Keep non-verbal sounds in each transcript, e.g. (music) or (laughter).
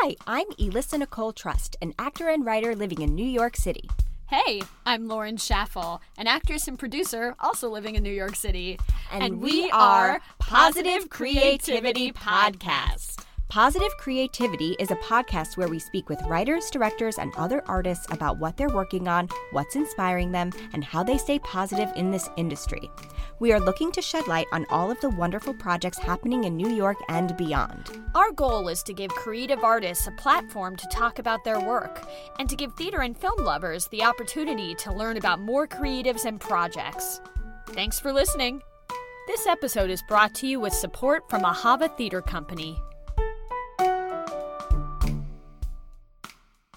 Hi, I'm Elissa Nicole Trust, an actor and writer living in New York City. Hey, I'm Lauren Schaffel, an actress and producer also living in New York City. And, and we are Positive Creativity Podcast. Positive Creativity is a podcast where we speak with writers, directors, and other artists about what they're working on, what's inspiring them, and how they stay positive in this industry. We are looking to shed light on all of the wonderful projects happening in New York and beyond. Our goal is to give creative artists a platform to talk about their work and to give theater and film lovers the opportunity to learn about more creatives and projects. Thanks for listening. This episode is brought to you with support from Ahava Theater Company.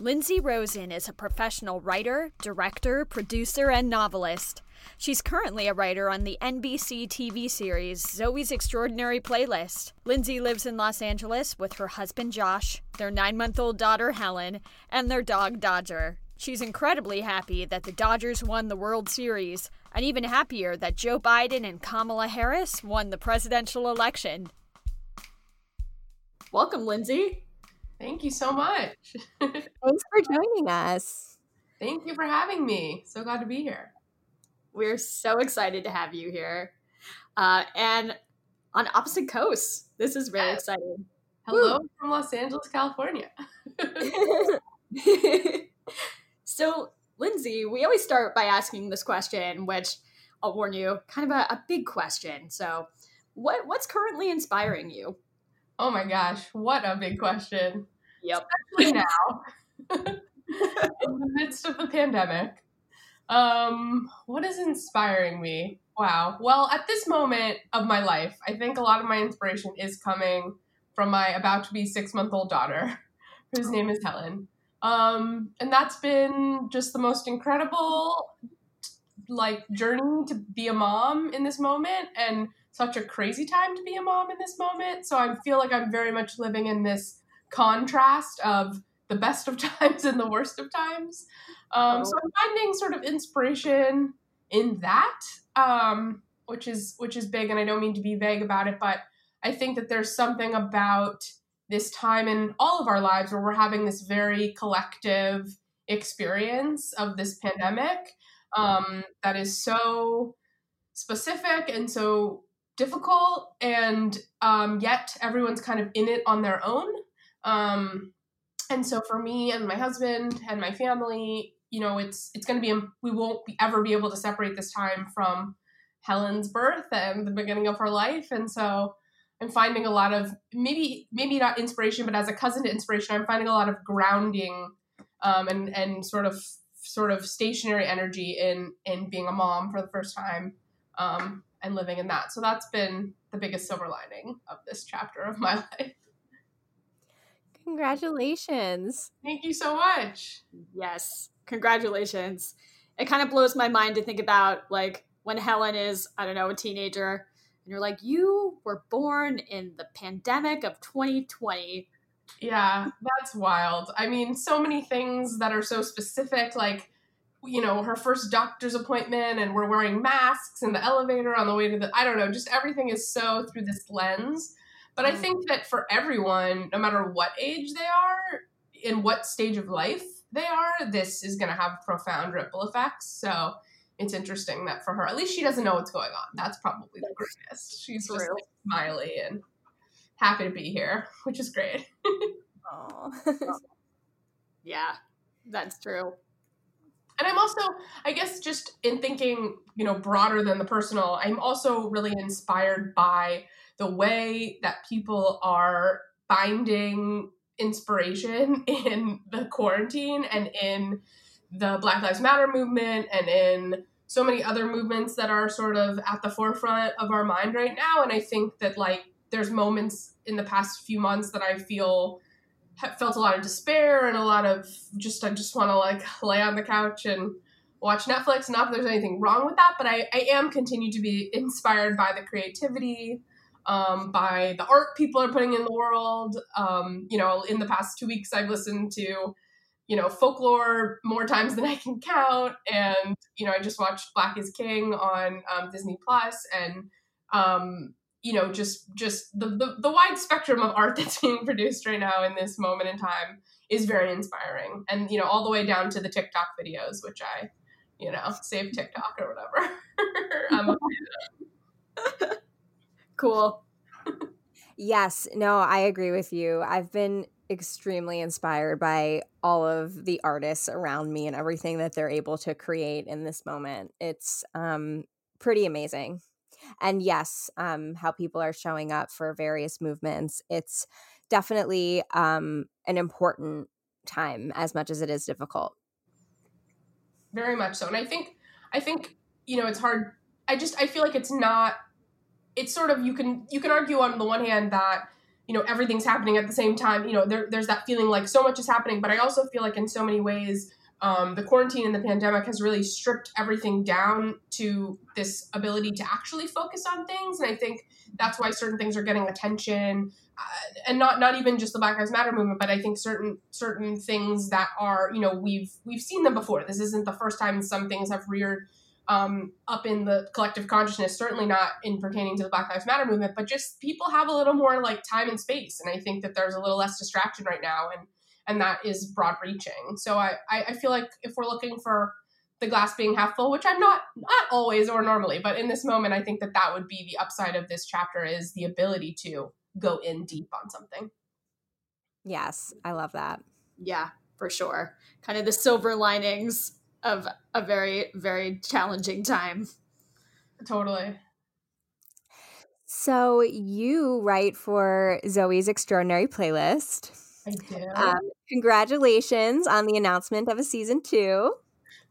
Lindsay Rosin is a professional writer, director, producer, and novelist. She's currently a writer on the NBC TV series Zoey's Extraordinary Playlist. Lindsay lives in Los Angeles with her husband Josh, their nine month old daughter Helen, and their dog Dodger. She's incredibly happy that the Dodgers won the World Series, and even happier that Joe Biden and Kamala Harris won the presidential election. Welcome, Lindsay. Thank you so much. (laughs) Thanks for joining us. Thank you for having me. So glad to be here. We're so excited to have you here. Uh, and on opposite coasts. This is really exciting. Hello Woo. from Los Angeles, California. (laughs) (laughs) so, Lindsay, we always start by asking this question, which I'll warn you, kind of a, a big question. So, what what's currently inspiring you? Oh my gosh, what a big question. Yep. Especially now, (laughs) in the midst of the pandemic. Um, what is inspiring me? Wow. Well, at this moment of my life, I think a lot of my inspiration is coming from my about to be six month old daughter, whose name is Helen. Um, and that's been just the most incredible like journey to be a mom in this moment and such a crazy time to be a mom in this moment. So I feel like I'm very much living in this contrast of the best of (laughs) times and the worst of times. Um, so I'm finding sort of inspiration in that, um, which is which is big. And I don't mean to be vague about it, but I think that there's something about this time in all of our lives where we're having this very collective experience of this pandemic um, that is so specific and so difficult and um, yet everyone's kind of in it on their own. Um, and so for me and my husband and my family you know it's it's going to be we won't be, ever be able to separate this time from helen's birth and the beginning of her life. And so i'm finding a lot of maybe maybe not inspiration but as a cousin to inspiration i'm finding a lot of grounding um, and and sort of sort of stationary energy in in being a mom for the first time. Um, and living in that. So that's been the biggest silver lining of this chapter of my (laughs) life. Congratulations. Thank you so much. Yes. Congratulations. It kind of blows my mind to think about like when Helen is, I don't know, a teenager and you're like, you were born in the pandemic of 2020. Yeah, that's wild. I mean, so many things that are so specific, like you know, her first doctor's appointment and we're wearing masks in the elevator on the way to the, I don't know, just everything is so through this lens. But I mm. think that for everyone, no matter what age they are, in what stage of life they are, this is going to have profound ripple effects. So it's interesting that for her, at least she doesn't know what's going on. That's probably the greatest. She's just like, smiley and happy to be here, which is great. (laughs) Oh, (laughs) yeah, that's true and i'm also i guess just in thinking you know broader than the personal i'm also really inspired by the way that people are finding inspiration (laughs) in the quarantine and in the black lives matter movement and in so many other movements that are sort of at the forefront of our mind right now. And i think that like there's moments in the past few months that i feel felt a lot of despair and a lot of just I just want to like lay on the couch and watch Netflix. Not that there's anything wrong with that, but I, I am continue to be inspired by the creativity, um, by the art people are putting in the world. Um, you know, in the past two weeks, I've listened to you know folklore more times than I can count, and you know I just watched Black is King on um, Disney Plus, and um, you know just just the, the the wide spectrum of art (laughs) that's being produced right now in this moment in time is very inspiring. And you know all the way down to the tiktok videos which i you know save tiktok or whatever. (laughs) I'm cool. Yes. No i agree with you. I've been extremely inspired by all of the artists around me and everything that they're able to create in this moment. It's um pretty amazing and yes um how people are showing up for various movements it's definitely um an important time as much as it is difficult. Very much so and i think i think you know it's hard i just i feel like it's not it's sort of you can you can argue on the one hand that you know everything's happening at the same time you know there, there's that feeling like so much is happening but i also feel like in so many ways um, the quarantine and the pandemic has really stripped everything down to this ability to actually focus on things. And i think that's why certain things are getting attention uh, and not not even just the black lives matter movement but i think certain certain things that are you know we've we've seen them before. This isn't the first time some things have reared um, up in the collective consciousness certainly not in pertaining to the black lives matter movement but just people have a little more like time and space. And i think that there's a little less distraction right now. And and that is broad reaching. So I, I feel like if we're looking for the glass being half full, which I'm not not always or normally, but in this moment, I think that that would be the upside of this chapter is the ability to go in deep on something. Yes, I love that. Yeah, for sure. Kind of the silver linings of a very very challenging time. Totally. So you write for Zoey's Extraordinary Playlist. I do. Um, congratulations on the announcement of a season two.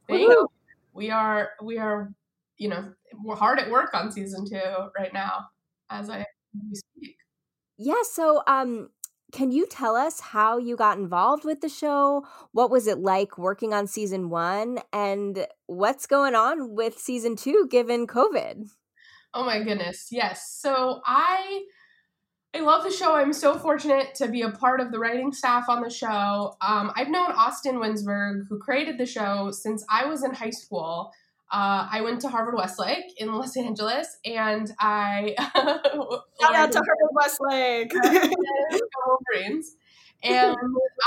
Thank you. We are we are you know we're hard at work on season two right now as I speak. Yeah. So um, can you tell us how you got involved with the show? What was it like working on season one, and what's going on with season two given COVID? Oh my goodness, yes. So I I love the show. I'm so fortunate to be a part of the writing staff on the show. Um, I've known Austin Winsberg, who created the show, since I was in high school. Uh, I went to Harvard Westlake in (laughs) Los Angeles, and I (laughs) shout out to Harvard Westlake, (laughs) Wolverines. And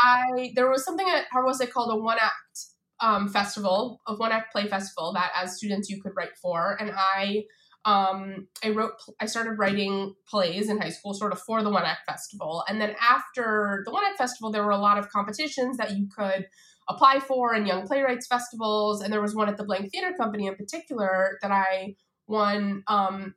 I there was something at Harvard Westlake called a one act um, festival, a one act play festival that as students you could write for, and I um, I wrote, I started writing plays in high school, sort of for the One Act Festival. And then after the One Act Festival, there were a lot of competitions that you could apply for and young playwrights festivals. And there was one at the Blank Theater Company in particular that I won um,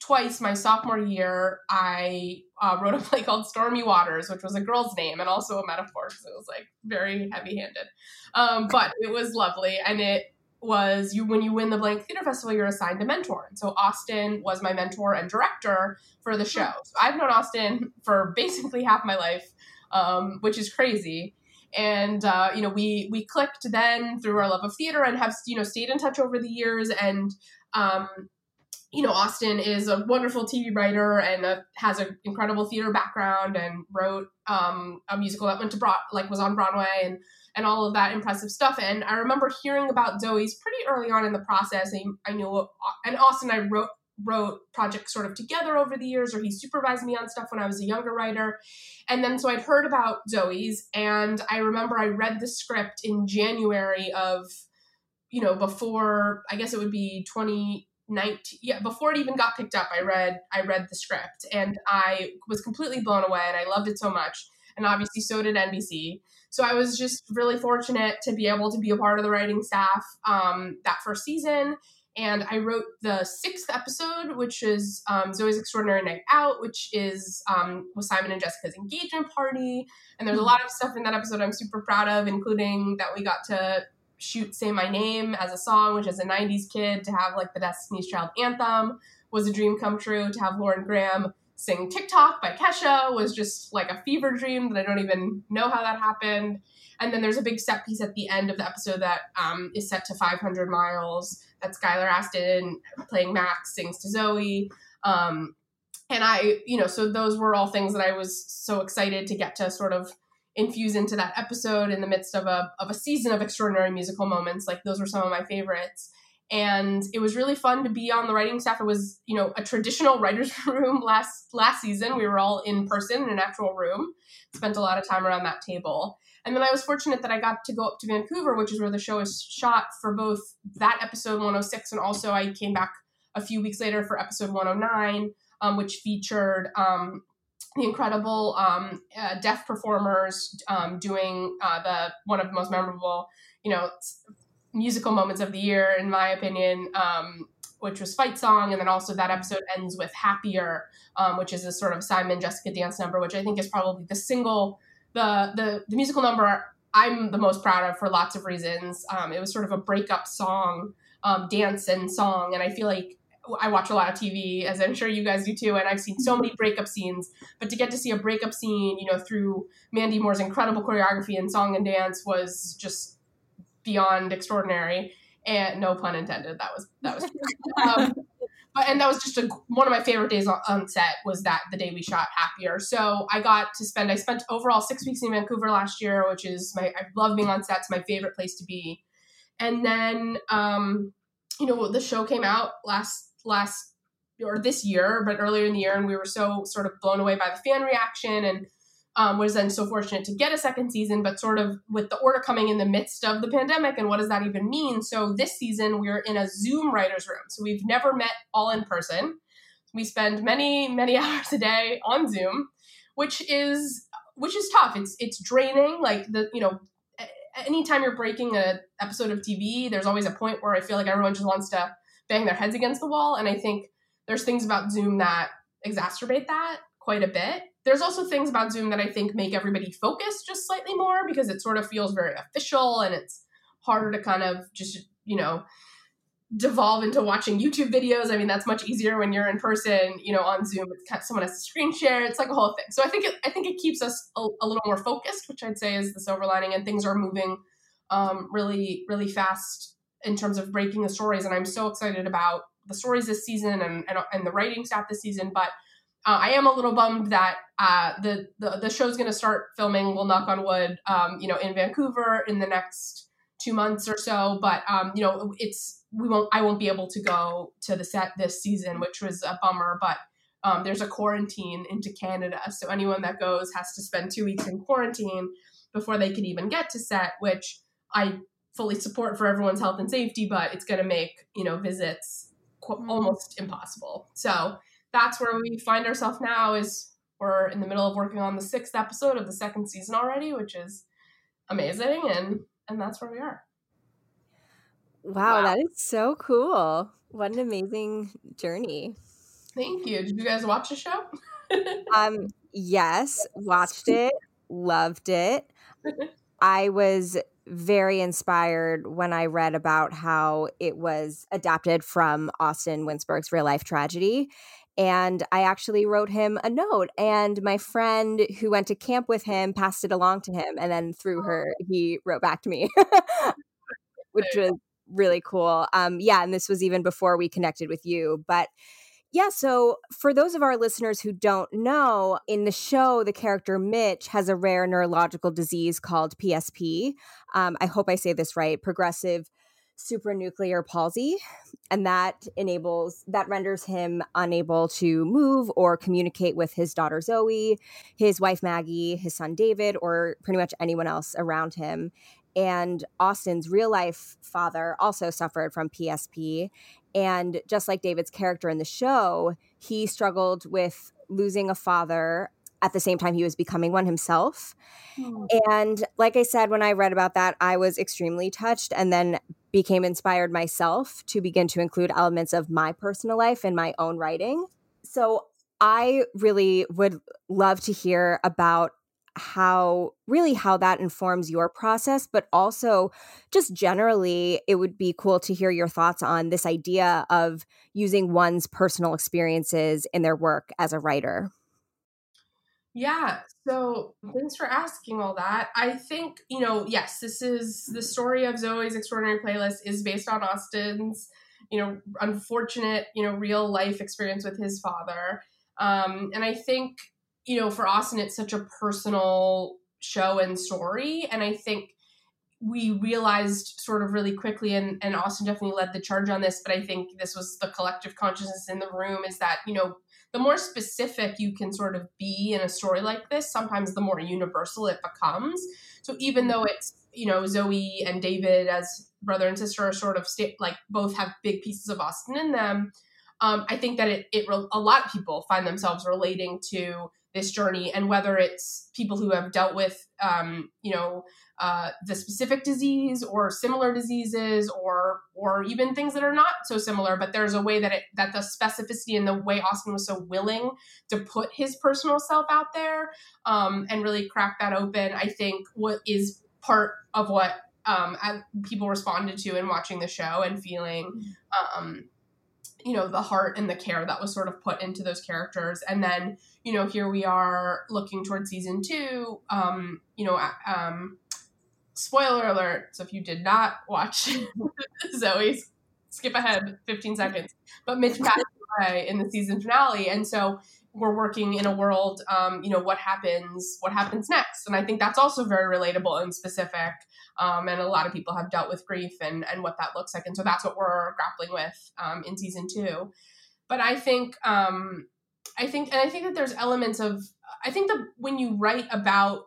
twice my sophomore year. I uh, wrote a (laughs) play called Stormy Waters, which was a girl's name and also a metaphor because it was like very heavy handed. Um, but it was lovely. And it, was you when you win the blank theater festival you're assigned a mentor. And so austin was my mentor and director for the show. So i've known austin (laughs) for basically half my life um, which is crazy. And uh, you know we we clicked then through our love of theater and have you know stayed in touch over the years. And um, you know austin is a wonderful tv writer and a, has an incredible theater background and wrote um, a musical that went to broad like was on broadway and and all of that impressive stuff. And I remember hearing about Zoey's pretty early on in the process. And I knew, and Austin I wrote wrote projects sort of together over the years, or he supervised me on stuff when I was a younger writer. And then so I'd heard about Zoey's, and I remember I read the script in January of, you know, before I guess it would be 2019. Yeah, before it even got picked up, I read I read the script, and I was completely blown away, and I loved it so much. And obviously, so did NBC. So I was just really fortunate to be able to be a part of the writing staff um, that first season. And I wrote the sixth episode, which is um, Zoey's Extraordinary Night Out, which is um, with Simon and Jessica's engagement party. And there's a lot of stuff in that episode I'm super proud of, including that we got to shoot Say My Name as a song, which as a 90s kid, to have like the Destiny's Child anthem was a dream come true. To have Lauren Graham sing TikTok by Kesha was just like a fever dream that I don't even know how that happened. And then there's a big set piece at the end of the episode that um, is set to 500 miles. That Skylar Astin playing Max sings to Zoey. Um, and I, you know, so those were all things that I was so excited to get to sort of infuse into that episode in the midst of a, of a season of extraordinary musical moments. Like those were some of my favorites. and it was really fun to be on the writing staff. It was, you know, a traditional (laughs) writers' (laughs) room last last season. We were all in person in an actual room. Spent a lot of time around that table. And then I was fortunate that I got to go up to Vancouver, which is where the show is shot for both that episode 106 and also I came back a few weeks later for episode 109, um, which featured um, the incredible um, uh, deaf performers um, doing uh, the one of the most memorable, you know, musical moments of the year, in my opinion, um, which was Fight Song. And then also that episode ends with Happier, um, which is a sort of Simon Jessica dance number, which I think is probably the single, the, the, the musical number I'm the most proud of for lots of reasons. Um, it was sort of a breakup song, um, dance and song. And I feel like I watch a lot of TV, as I'm sure you guys do too, and I've seen so many breakup scenes. But to get to see a breakup scene, you know, through Mandy Moore's incredible choreography and song and dance was just beyond extraordinary. And no pun intended. That was that was. (laughs) um, but and that was just a, one of my favorite days on, on, set was that the day we shot Happier. So I got to spend. I spent overall six weeks in Vancouver last year, which is my. I love being on set. It's my favorite place to be. And then, um, you know, the show came out last last or this year, but earlier in the year, and we were so sort of blown away by the fan reaction and um, was then so fortunate to get a second season, but sort of with the order coming in the midst of the pandemic, and what does that even mean? So this season we're in a Zoom writers' room, so we've never met all in person. We spend many many (laughs) hours a day on Zoom, which is which is tough. It's it's draining. Like the you know, anytime you're breaking a episode of TV, there's always a point where I feel like everyone just wants to bang their heads against the wall, and I think there's things about Zoom that exacerbate that quite a bit there's also things about Zoom that I think make everybody focus just slightly more because it sort of feels very official and it's harder to kind of just, you know, devolve into watching YouTube videos. I mean, that's much easier when you're in person, you know, on Zoom. It's someone has to screen share. It's like a whole thing. So I think it, I think it keeps us a, a little more focused, which I'd say is the silver lining. And things are moving um, really, really fast in terms of breaking the stories. And I'm so excited about the stories this season and, and, and the writing staff this season. But uh, I am a little bummed that uh, the, the the show's going to start filming. We'll knock on wood, um, you know, in Vancouver in the next two months or so. But um, you know, it's we won't. I won't be able to go to the set this season, which was a bummer. But um, there's a quarantine into Canada, so anyone that goes has to spend two weeks in quarantine before they can even get to set. Which I fully support for everyone's health and safety, but it's going to make you know visits qu- almost impossible. So that's where we find ourselves now is we're in the middle of working on the sixth episode of the second season already, which is amazing and and that's where we are. Wow, wow. that is so cool. What an amazing journey. Thank you. Did you guys watch the show? (laughs) um yes, watched it, loved it. (laughs) I was very inspired when I read about how it was adapted from Austin Winsberg's real life tragedy. And I actually wrote him a note, and my friend who went to camp with him passed it along to him. And then through her, he wrote back to me, (laughs) which was really cool. Um, yeah, and this was even before we connected with you. But yeah, so for those of our listeners who don't know, in the show, the character Mitch has a rare neurological disease called PSP. Um, I hope I say this right progressive supranuclear palsy and that enables that renders him unable to move or communicate with his daughter Zoey, his wife Maggie, his son David or pretty much anyone else around him. And Austin's real life father also suffered from PSP and just like David's character in the show, he struggled with losing a father at the same time he was becoming one himself. Mm. And like I said, when I read about that, I was extremely touched and then became inspired myself to begin to include elements of my personal life in my own writing. So I really would love to hear about how really how that informs your process but also just generally it would be cool to hear your thoughts on this idea of using one's personal experiences in their work as a writer yeah. So thanks for asking all that. I think, you know, yes, this is the story of Zoey's Extraordinary Playlist is based on Austin's, you know, unfortunate, you know, real life experience with his father. Um, and I think, you know, for Austin, it's such a personal show and story. And I think we realized sort of really quickly, and, and Austin definitely led the charge on this, but I think this was the collective consciousness in the room is that, you know, the more specific you can sort of be in a story like this, sometimes the more universal it becomes. So even though it's, you know, Zoey and David as brother and sister are sort of sta- like both have big pieces of Austin in them, um, I think that it, it a lot of people find themselves relating to this journey and whether it's people who have dealt with um, you know uh, the specific disease or similar diseases or or even things that are not so similar but there's a way that it that the specificity and the way austin was so willing to put his personal self out there um, and really crack that open i think what is part of what um, people responded to in watching the show and feeling um, you know the heart and the care that was sort of put into those characters. And then you know here we are looking towards season two um you know um spoiler alert so if you did not watch (laughs) zoey skip ahead 15 seconds. But mitch passed away in the season finale and so we're working in a world um, you know what happens what happens next. And i think that's also very relatable and specific um, and a lot of people have dealt with grief and and what that looks like and so that's what we're grappling with um, in season two but i think um, i think and i think that there's elements of i think that when you write about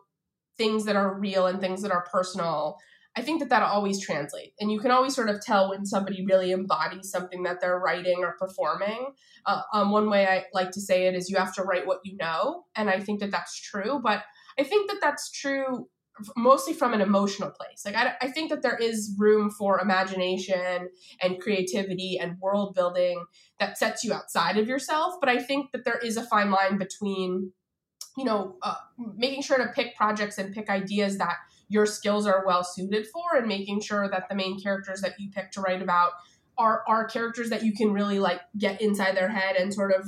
things that are real and things that are personal I think that that always translates, and you can always sort of tell when somebody really embodies something that they're writing or performing. Uh, um, one way I like to say it is you have to write what you know, and I think that that's true. But I think that that's true mostly from an emotional place. Like I, I think that there is room for imagination and creativity and world building that sets you outside of yourself. But I think that there is a fine line between, you know, uh, making sure to pick projects and pick ideas that your skills are well suited for and making sure that the main characters that you pick to write about are are characters that you can really like get inside their head and sort of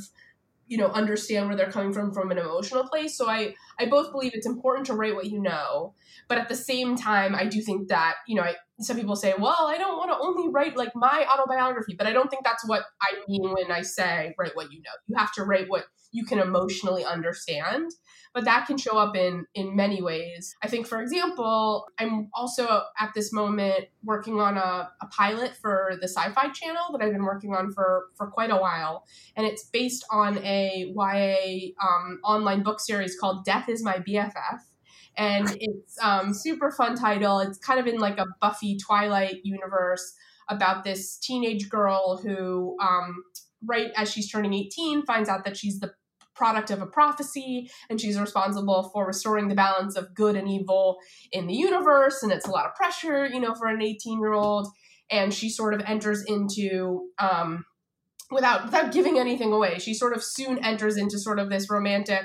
you know understand where they're coming from from an emotional place. So i i both believe it's important to write what you know but at the same time i do think that you know I, some people say well i don't want to only write like my autobiography but i don't think that's what i mean when i say write what you know. You have to write what you can emotionally understand but that can show up in in many ways. I think for example i'm also at this moment working on a, a pilot for the sci-fi channel that i've been working on for for quite a while and it's based on a ya um, online book series called death is my bff and it's um, super fun title. It's kind of in like a buffy twilight universe about this teenage girl who um, right as she's turning 18 finds out that she's the product of a prophecy and she's responsible for restoring the balance of good and evil in the universe and it's a lot of pressure you know for an 18 year old and she sort of enters into um, without without giving anything away she sort of soon enters into sort of this romantic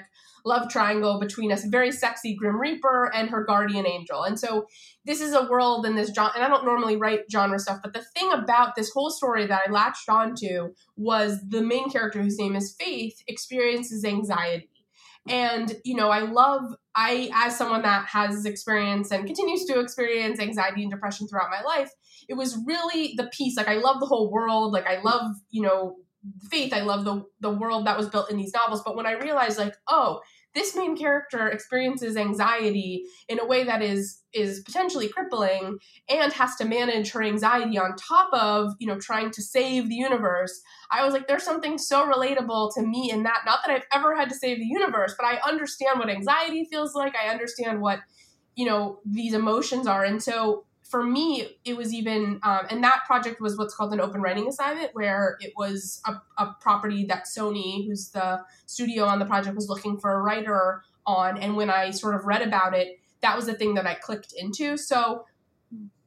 love triangle between a very sexy Grim Reaper and her guardian angel. And so this is a world and this genre, and I don't normally write genre stuff, but the thing about this whole story that I latched onto was the main character, whose name is Faith, experiences anxiety. And, you know, I love, I, as someone that has experience and continues to experience anxiety and depression throughout my life, it was really the piece. Like, I love the whole world. Like, I love, you know, faith. I love the, the world that was built in these novels. But when I realized, like, oh, this main character experiences anxiety in a way that is is potentially crippling and has to manage her anxiety on top of you know trying to save the universe. I was like there's something so relatable to me in that. Not that i've ever had to save the universe but i understand what anxiety feels like. I understand what you know these emotions are. And so for me, it was even, um, and that project was what's called an open writing assignment, where it was a, a, property that Sony, who's the studio on the project, was looking for a writer on. And when I sort of read about it, that was the thing that I clicked into. So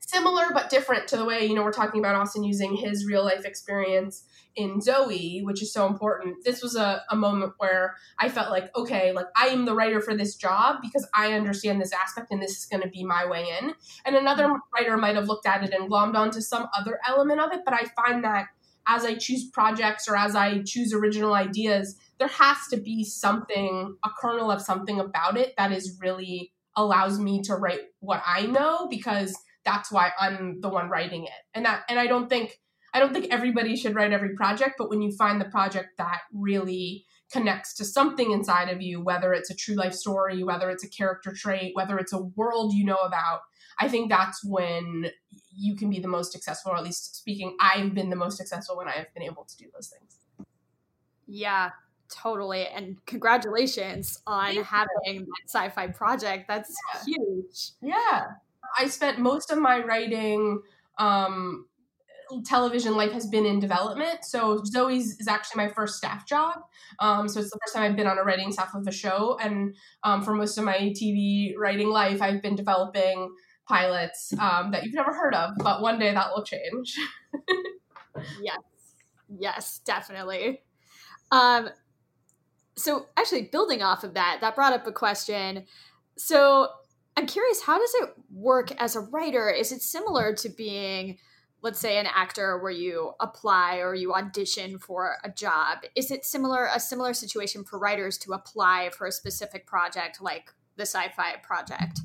similar but different to the way, you know, we're talking about Austin using his real life experience in Zoey, which is so important, this was a, a moment where I felt like, okay, like I am the writer for this job because I understand this aspect and this is going to be my way in. And another mm-hmm. writer might have looked at it and glommed onto some other element of it, but I find that as I choose projects or as I choose original ideas, there has to be something, a kernel of something about it that is really allows me to write what I know because that's why I'm the one writing it. And that and I don't think I don't think everybody should write every project, but when you find the project that really connects to something inside of you, whether it's a true life story, whether it's a character trait, whether it's a world you know about, I think that's when you can be the most successful, or at least speaking, I've been the most successful when I've been able to do those things. Yeah, totally. And congratulations on Thank having you. that sci fi project. That's yeah. huge. Yeah. I spent most of my writing um, television life has been in development. So Zoey's is actually my first staff job. Um, so it's the first time I've been on a writing staff of a show. And um, for most of my TV writing life, I've been developing pilots um, that you've never heard of. But one day that will change. (laughs) yes, yes, definitely. Um, so actually, building off of that, that brought up a question. So I'm curious, how does it work as a writer? Is it similar to being, let's say, an actor where you apply or you audition for a job? Is it similar a similar situation for writers to apply for a specific project like the sci-fi project?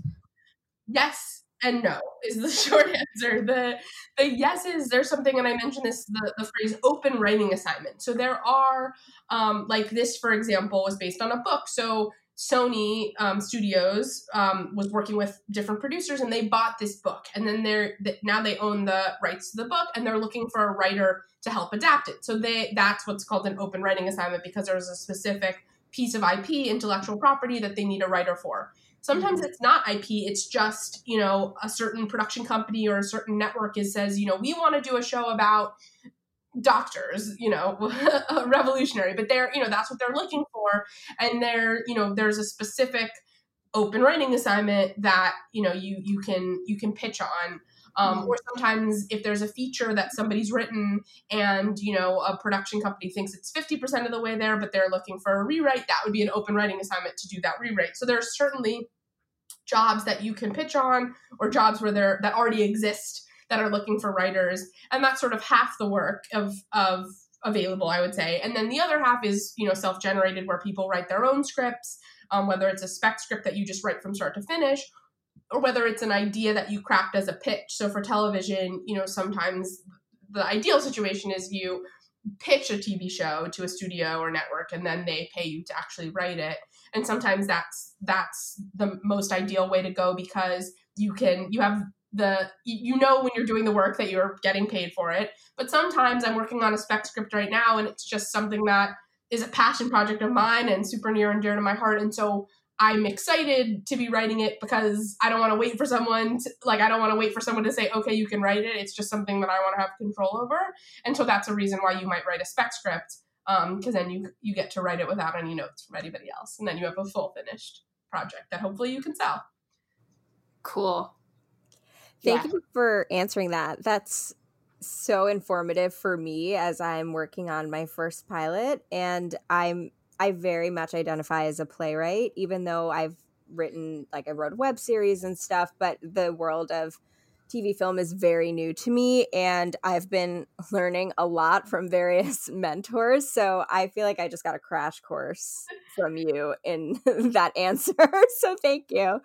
Yes and no is the (laughs) short answer. The the yes is there's something, and I mentioned this the, the phrase open writing assignment. So there are um, like this, for example, was based on a book. So Sony um, Studios um, was working with different producers, and they bought this book, and then they're now they own the rights to the book, and they're looking for a writer to help adapt it. So they that's what's called an open writing assignment because there's a specific piece of IP, intellectual property that they need a writer for. Sometimes mm-hmm. it's not IP, it's just, you know, a certain production company or a certain network is says, you know, we want to do a show about doctors, you know, (laughs) revolutionary, but they're, you know, that's what they're looking for. And they're, you know, there's a specific open writing assignment that, you know, you you can you can pitch on. Um, mm-hmm. or sometimes if there's a feature that somebody's written and you know a production company thinks it's 50% of the way there but they're looking for a rewrite that would be an open writing assignment to do that rewrite so there's certainly jobs that you can pitch on or jobs where there that already exist that are looking for writers and that's sort of half the work of of available i would say. And then the other half is you know self-generated where people write their own scripts um, whether it's a spec script that you just write from start to finish or whether it's an idea that you craft as a pitch. So for television you know sometimes the ideal situation is you pitch a tv show to a studio or network and then they pay you to actually write it. And sometimes that's that's the most ideal way to go because you can you have the you know when you're doing the work that you're getting paid for it but sometimes i'm working on a spec script right now and it's just something that is a passion project of mine and super near and dear to my heart and so i'm excited to be writing it because i don't want to wait for someone to, like i don't want to wait for someone to say okay you can write it it's just something that i want to have control over and so that's a reason why you might write a spec script because um, then you you get to write it without any notes from anybody else, and then you have a full finished project that hopefully you can sell. Cool. Thank yeah. you for answering that. That's so informative for me as I'm working on my first pilot, and I'm I very much identify as a playwright, even though I've written like I wrote a web series and stuff, but the world of TV film is very new to me, and I've been learning a lot mm. from various (laughs) mentors. So I feel like I just got a crash course from you in (laughs) that answer. (laughs) So thank you.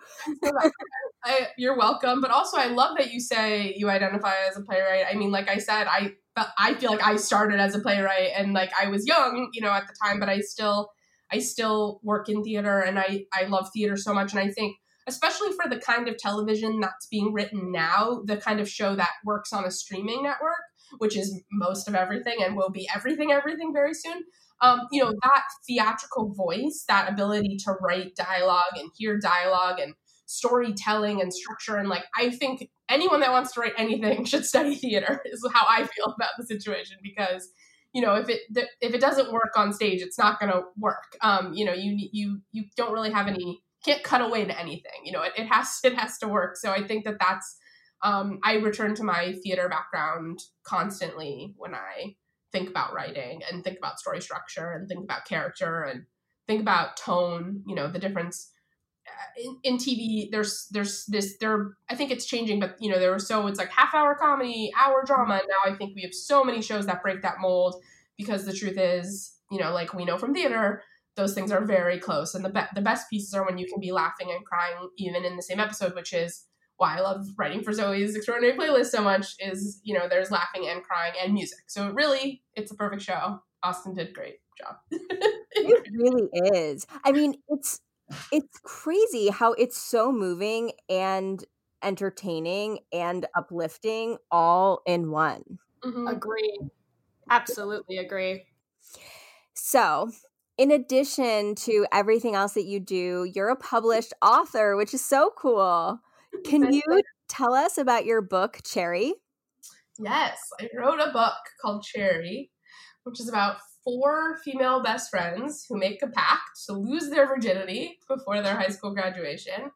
I, you're welcome. But also, I love that you say you identify as a playwright. I mean, like I said, I I feel like I started as a playwright, and like I was young, you know, at the time, but I still I still work in theater, and I I love theater so much, and I think especially for the kind of television that's being written now, the kind of show that works on a streaming network, which is most of everything and will be everything, everything very soon. Um, you know, that theatrical voice, that ability to write dialogue and hear dialogue and storytelling and structure. And like, I think anyone that wants to write anything (laughs) should study theater, is how I feel about the situation because you know if it if it doesn't work on stage it's not going to work um you know you you you don't really have any can't cut away to anything. You know, it, it has (laughs) it has to work. So I think that that's um, I return to my theater background constantly when I think about writing and think about story structure and think about character and think about tone. You know, the difference uh, in, in TV. There's there's this there. I think it's changing, but you know, there was so it's like half hour comedy, hour drama. And now I think we have so many shows that break that mold because the truth is, you know, like we know from theater those things are very close. And the be- the best pieces are when you can be laughing and crying even in the same episode, which is why I love writing for Zoey's extraordinary playlist so much. Is you know there's laughing and crying and music. So really, it's a perfect show. Austin did great job. (laughs) it really is. I mean, it's it's crazy how it's so moving and entertaining and uplifting all in one. Mm-hmm. Agree. Absolutely agree. So, in addition to everything else that you do, you're a published author, which is so cool. Can you tell us about your book, Cherry? Yes, I wrote a book called Cherry, which is about four female best friends who make a pact to lose their virginity before their high school graduation.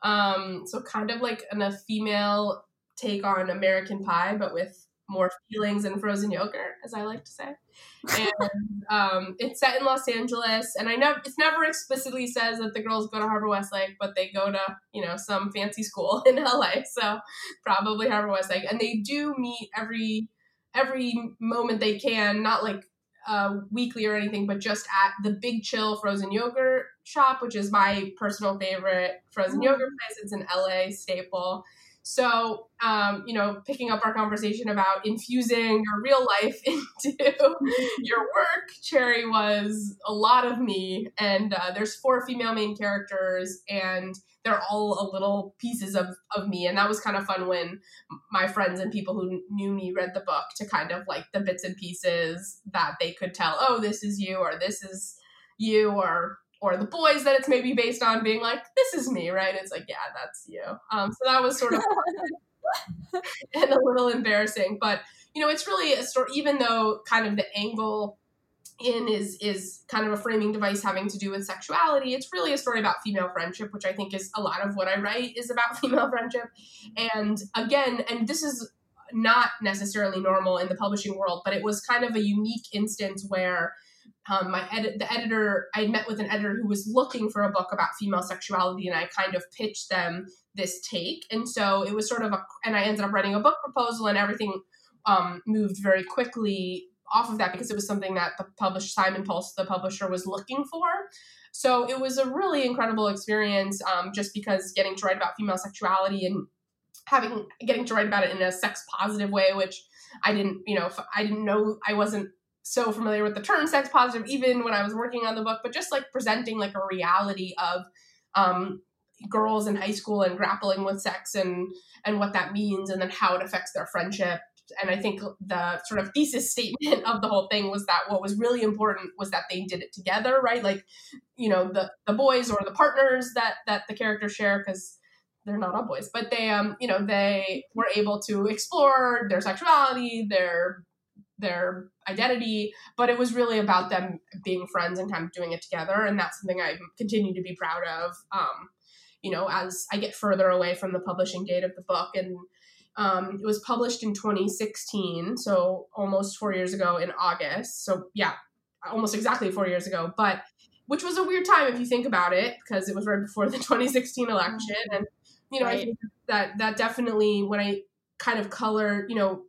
Um, so kind of like an, a female take on American Pie, but with more feelings and frozen yogurt, as I like to say. And um, it's set in Los Angeles, and I know it's never explicitly says that the girls go to Harvard Westlake, but they go to you know some fancy school (laughs) in LA, so probably Harvard Westlake, and they do meet every every moment they can, not like uh, weekly or anything, but just at the Big Chill frozen yogurt shop, which is my personal favorite frozen mm. yogurt place. It's an LA staple. So, um, you know, picking up our conversation about infusing your real life (laughs) into your work, Cherry was a lot of me. And uh, there's four female main characters, and they're all a little pieces of, of me. And that was kind of fun when my friends and people who knew me read the book to kind of like the bits and pieces that they could tell, oh, this is you, or this is you, or or the boys that it's maybe based on being like, this is me, right? It's like, yeah, that's you. Um, so that was sort of (laughs) and a little embarrassing, but you know, it's really a story. Even though kind of the angle in is is kind of a framing device having to do with sexuality it's really a story about female friendship which i think is a lot of what i write is about (laughs) female friendship and again and this is not necessarily normal in the publishing world but it was kind of a unique instance where um, my edit the editor i met with an editor who was looking for a book about female sexuality and i kind of pitched them this take and so it was sort of a and i ended up writing a book proposal and everything um, moved very quickly off of that because it was something that the publisher Simon Pulse, the publisher, was looking for. So it was a really incredible experience, um, just because getting to write about female sexuality and having getting to write about it in a sex positive way, which I didn't, you know, I didn't know I wasn't so familiar with the term sex positive even when I was working on the book, but just like presenting like a reality of um, girls in high school and grappling with sex and and what that means and then how it affects their friendship and I think the sort of thesis statement (laughs) of the whole thing was that what was really important was that they did it together, right? Like, you know, the the boys or the partners that that the characters share because they're not all boys, but they um, you know, they were able to explore their sexuality, their their identity, but it was really about them being friends and kind of doing it together, and that's something I continue to be proud of. Um, you know, as I get further away from the publishing date of the book and um, it was published in 2016, so almost four years ago in August. So yeah, almost exactly four years ago. But which was a weird time if you think about it, because it was right before the (laughs) 2016 election, and you know, right. I think that that definitely when I kind of color, you know,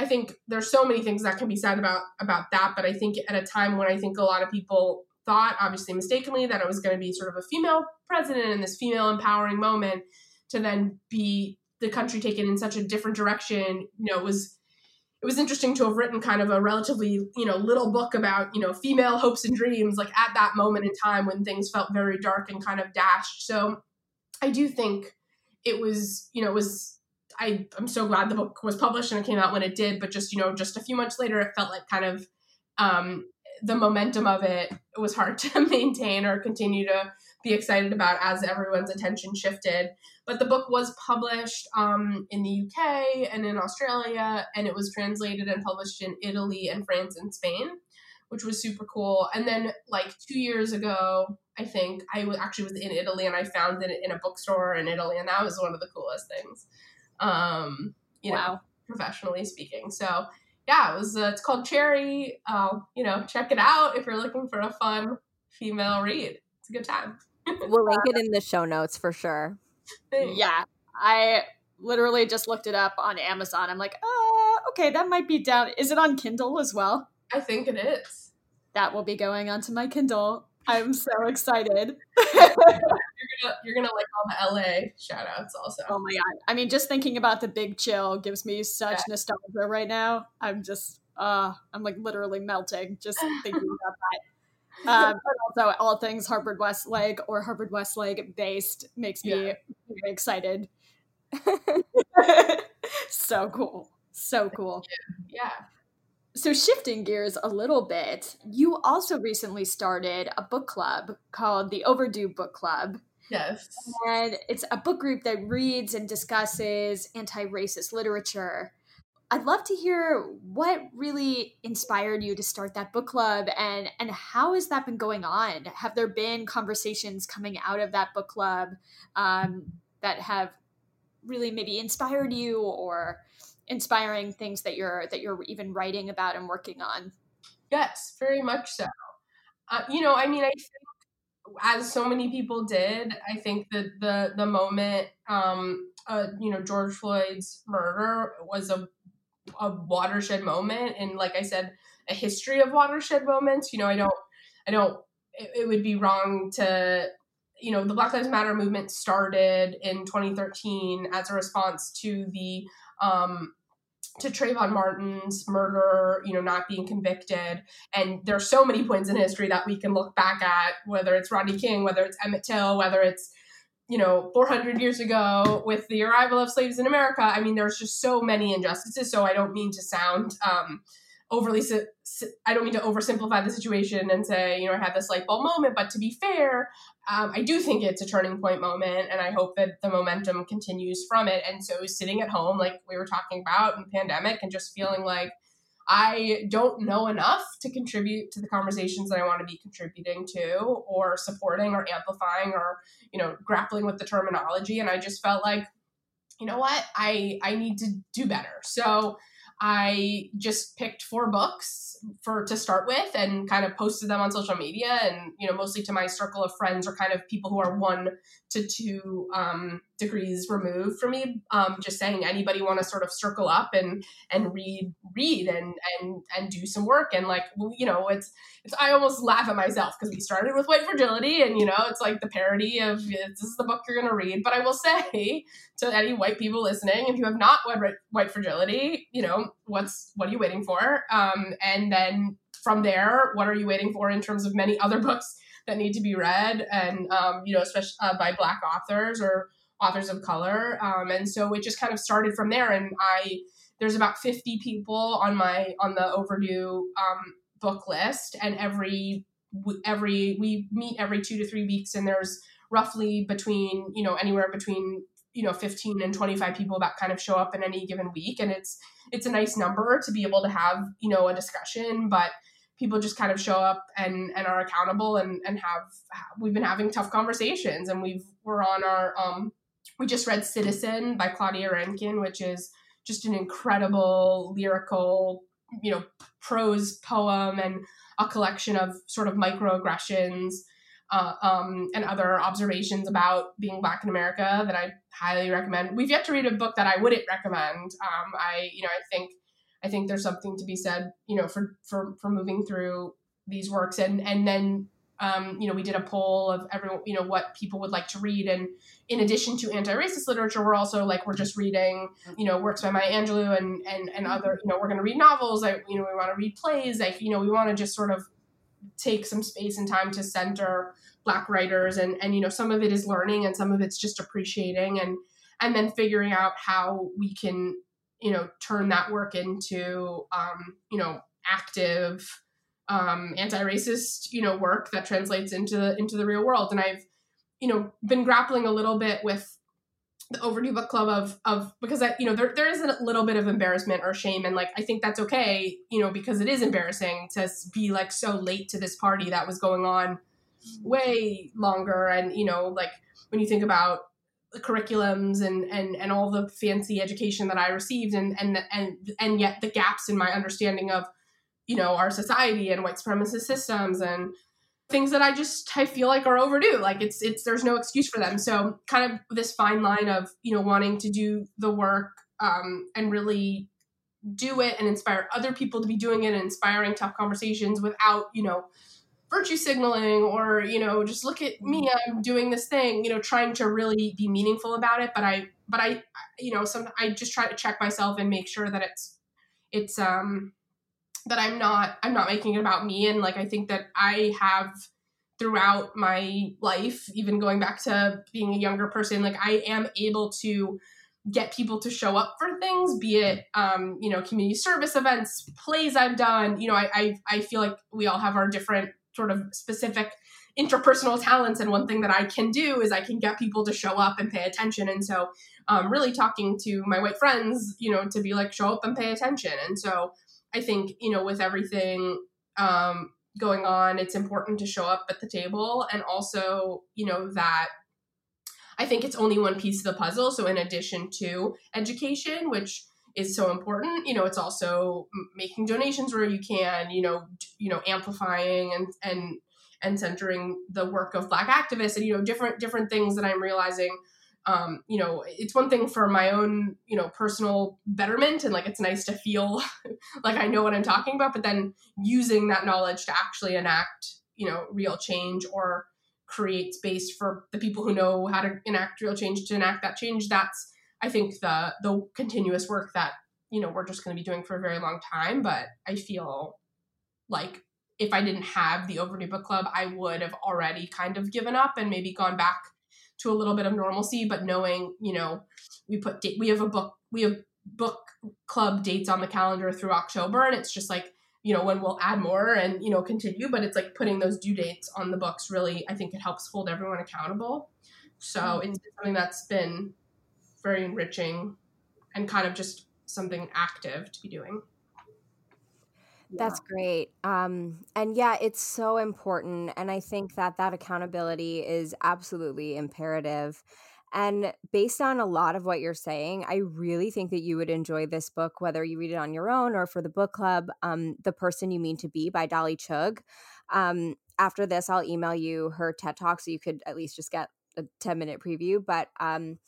I think there's so many things that can be said about about that, but I think at a time when I think a lot of people thought, obviously mistakenly, that it was going to be sort of a female president in this female empowering moment, to then be the country taken in such a different direction. You know, it was it was interesting to have written kind of a relatively you know little book about you know female hopes and dreams like at that moment in time when things felt very dark and kind of dashed. So I do think it was you know it was I I'm so glad the book was published and it came out when it did. But just you know just a few months later, it felt like kind of um, the momentum of it, was hard (laughs) to maintain or continue to be excited about as everyone's attention shifted. But the book was published um, in the UK and in Australia, and it was translated and published in Italy and France and Spain, which was super cool. And then, like two years ago, I think I actually was in Italy and I found it in a bookstore in Italy, and that was one of the coolest things. Um, you wow. know, professionally speaking. So yeah, it was. Uh, it's called Cherry. Uh, you know, check it out if you're looking for a fun female read. It's a good time (laughs) we'll link it in the show notes for sure. Yeah. I literally just looked it up on Amazon. I'm like, oh, okay, that might be down. Is it on Kindle as well? I think it is. That will be going onto my Kindle. I'm so excited. (laughs) you're gonna you're gonna like all the LA shout outs also. Oh my god. I mean, just thinking about the big chill gives me such yeah. nostalgia right now. I'm just Uh, I'm like literally melting just (laughs) thinking about that. Um, but also, all things Harvard Westlake or Harvard Westlake based makes me yeah. very excited. (laughs) so cool. So cool. Yeah. So, shifting gears a little bit, you also recently started a book club called the Overdue Book Club. Yes. And it's a book group that reads and discusses anti racist literature. I'd love to hear what really inspired you to start that book club and and how has that been going on? Have there been conversations coming out of that book club um, that have really maybe inspired you or inspiring things that you're that you're even writing about and working on? Yes, very much so. Uh, you know, I mean, I think as so many people did, I think that the the moment, um, uh, you know, George Floyd's murder was a a watershed moment and like i said a history of watershed moments you know i don't i don't it, it would be wrong to you know the black lives matter movement started in 2013 as a response to the um to Trayvon Martin's murder, you know, not being convicted. And there's so many points in history that we can look back at, whether it's Rodney King, whether it's Emmett Till, whether it's you know 400 years ago with the arrival of slaves in america i mean there's just so many injustices so i don't mean to sound um, overly i don't mean to oversimplify the situation and say you know i had this light bulb moment but to be fair um, i do think it's a turning point moment and i hope that the momentum continues from it and so sitting at home like we were talking about in the pandemic and just feeling like I don't know enough to contribute to the conversations that I want to be contributing to or supporting or amplifying or, you know, grappling with the terminology. And I just felt like, you know what, I I need to do better. So I just picked four books for to start with and kind of posted them on social media and you know mostly to my circle of friends or kind of people who are one to two um, degrees removed from me um, just saying anybody want to sort of circle up and and read read and and and do some work? And like you know it's it's i almost laugh at myself because we started with white fragility and you know it's like the parody of this is the book you're to read. But i will (laughs) say to any white people listening if you have not read white fragility you know what's what are you waiting for? Um, and then from there what are you waiting for in terms of many other (laughs) books that need to be read and um, you know especially uh, by black authors or authors of color? Um, and so it just kind of started from there. And i there's about 50 people on my on the overdue um, book list. And every every we meet every two to three weeks. And there's roughly between you know anywhere between you know 15 and 25 people that kind of show up in any given week and it's it's a nice number to be able to have you know a discussion but people just kind of show up and and are accountable and and have we've been having tough conversations and we've we're on our um we just read citizen by claudia rankine which is just an incredible lyrical you know prose poem and a collection of sort of microaggressions uh, um, and other observations about being black in America that I highly recommend. We've yet to read a book that I wouldn't recommend. Um, I, you know, I think, I think there's something to be said, you know, for for for moving through these works and and then um, you know, we did a poll of everyone, you know, what people would like to read. And in addition to anti-racist literature, we're also like, we're just reading, you know, works by Maya Angelou and, and, and other, you know, we're going to read novels. Like, you know, we want to read plays. Like, you know, we want to just sort of take some space and time to center black writers. And, and, you know, some of it is learning and some of it's just appreciating and, and then figuring out how we can, you know, turn that work into, um, you know, active, um, anti-racist you know work that translates into into the real world and i've you know been grappling a little bit with the overdue book club of of because I, you know there, there is a little bit of embarrassment or shame and like i think that's okay you know because it is embarrassing to be like so late to this party that was going on way longer and you know like when you think about the curriculums and and and all the fancy education that i received and and and and yet the gaps in my understanding of you know our society and white supremacist systems and things that I just I feel like are overdue. Like it's it's there's no excuse for them. So kind of this fine line of you know wanting to do the work um, and really do it and inspire other people to be doing it and inspiring tough conversations without you know virtue signaling or you know just look at me i'm doing this thing you know trying to really be meaningful about it but i but i you know some i just try to check myself and make sure that it's it's um that I'm not I'm not making it about me. And like I think that I have throughout my life even going back to being a younger person like I am able to get people to show up for things be it um, you know community service events plays I've done. You know I, I I feel like we all have our different sort of specific interpersonal talents. And one thing that i can do is i can get people to show up and pay attention. And so um, really talking to my white friends you know to be like show up and pay attention. And so i think you know with everything um, going on it's important to show up at the table and also you know that i think it's only one piece of the puzzle. So in addition to education which is so important you know it's also making donations where you can you know you know amplifying and and and centering the work of black activists and you know different different things that i'm realizing um, you know it's one thing for my own you know personal betterment and like it's nice to feel (laughs) like i know what i'm talking about but then using that knowledge to actually enact you know real change or create space for the people who know how to enact real change to enact that change that's i think the the continuous work that you know we're just going to be doing for a very long time but i feel like if I didn't have the Overdue Book Club, I would have already kind of given up and maybe gone back to a little bit of normalcy. But knowing, you know, we put we have a book we have book club dates on the calendar through October, and it's just like you know when we'll add more and you know continue. But it's like putting those due dates on the books. Really, I think it helps hold everyone accountable. So mm-hmm. it's something that's been very enriching and kind of just something active to be doing. That's great. Um, and yeah, it's so important. And I think that that accountability is absolutely imperative. And based on a lot of what you're saying, I really think that you would enjoy this book, whether you read it on your own or for the book club. Um, the Person You Mean to Be by Dolly Chugh. Um, after this, I'll email you her TED Talk so you could at least just get a 10 minute preview. But um,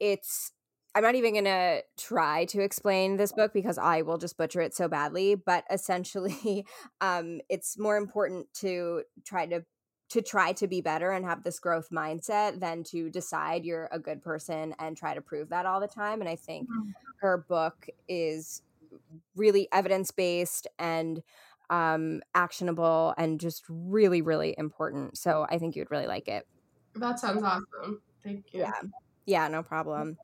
it's I'm not even going to try to explain this book because I will just butcher it so badly. But essentially, (laughs) um, it's more important to try to to try to be better and have this growth mindset than to decide you're a good person and try to prove that all the time. And I think mm-hmm. her book is really evidence based and um, actionable and just really, really important. So I think you'd really like it. That sounds awesome. Thank you. Yeah. Yeah, no problem.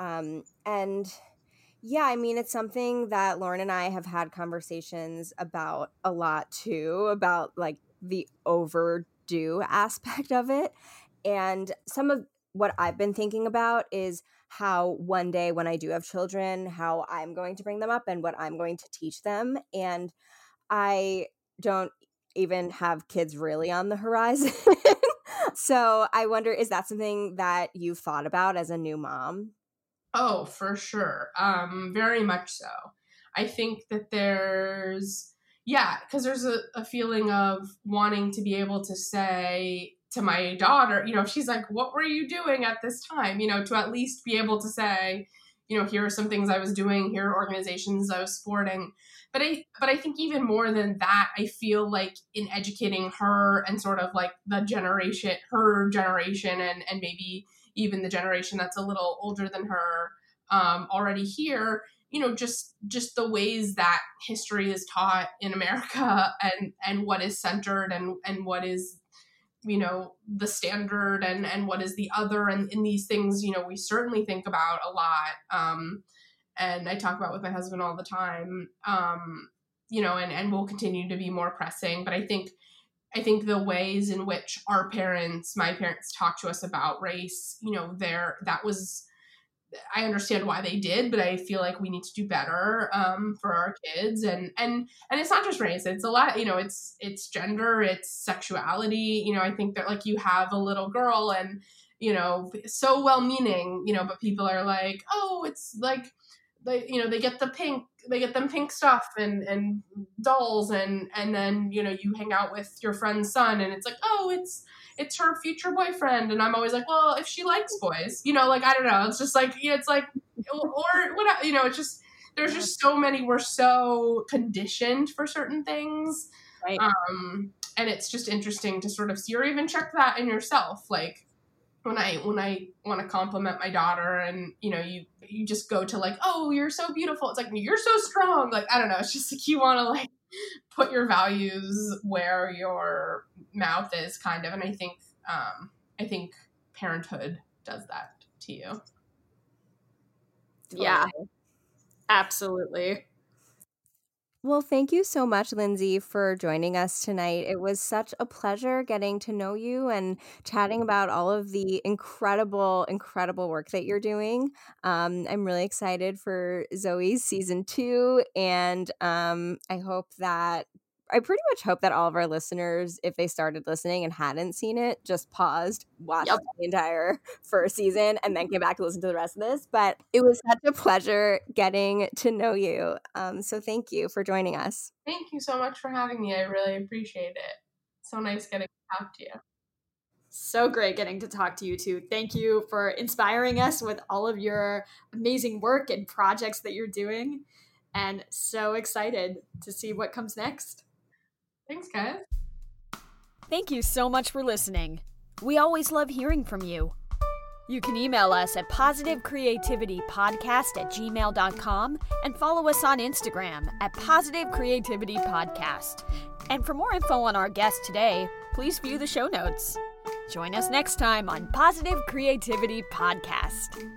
Um, and yeah, I mean, it's something that Lauren and I have had conversations about a lot too, about like the overdue aspect of it. And some of what I've been thinking about is how one day when I do have children, how I'm going to bring them up and what I'm going to teach them. And I don't even have kids really on the horizon. (laughs) so I wonder is that something that you've thought about as a new mom? Oh, for sure. Um, very much so. I think that there's, yeah, because there's a, a feeling of wanting to be able to say to my daughter, you know, she's like, what were you doing at this time? You know, to at least be able to say, you know, here are some things I was doing, here are organizations I was supporting. But I but I think even more than that, I feel like in educating her and sort of like the generation, her generation and and maybe even the generation that's a little older than her um, already here you know just just the ways that history is taught in america (laughs) and and what is centered and and what is you know the standard and and what is the other and in these things you know we certainly think about a lot um and i talk about with my husband all the time um you know and and will continue to be more pressing but i think I think the ways in which our parents, my parents, talked to us about race, you know, there that was. I understand why they did, but I feel like we need to do better um, for our kids, and and and it's not just race; it's a lot. You know, it's it's gender, it's sexuality. You know, I think that like you have a little girl, and you know, so well-meaning, you know, but people are like, oh, it's like they you know they get the pink they get them pink stuff and and dolls and and then you know you hang out with your friend's son and it's like oh it's it's her future boyfriend. And i'm always like well if she likes boys you know like i don't know. It's just like yeah, it's like or what you know it's just there's just so many we're so conditioned for certain things. Right. Um and it's just interesting to sort of see or even check that in yourself like when I when I want to compliment my daughter and you know you you just go to like oh you're so beautiful it's like you're so strong like I don't know it's just like you want to like put your values where your mouth is kind of and I think um I think parenthood does that to you. Totally. Yeah. Absolutely. Well, thank you so much, Lindsay, for joining us tonight. It was such a pleasure getting to know you and chatting about all of the incredible, incredible work that you're doing. Um, I'm really excited for Zoey's season two, and um, I hope that I pretty much hope that all of our listeners, if they started listening and hadn't seen it, just paused, watched yep. the entire (laughs) first season, and then came back to listen to the rest of this. But it was such a pleasure getting to know you. Um, so thank you for joining us. Thank you so much for having me. I really appreciate it. So nice getting to talk to you. So great getting to talk to you too. Thank you for inspiring us with all of your amazing work and projects that you're doing. And so excited to see what comes next. Thanks, guys. Thank you so much for listening. We always love hearing from you. You can email us at positivecreativitypodcast at gmail.com and follow us on Instagram at Positive Creativity Podcast. And for more info on our guest today, please view the show notes. Join us next time on Positive Creativity Podcast.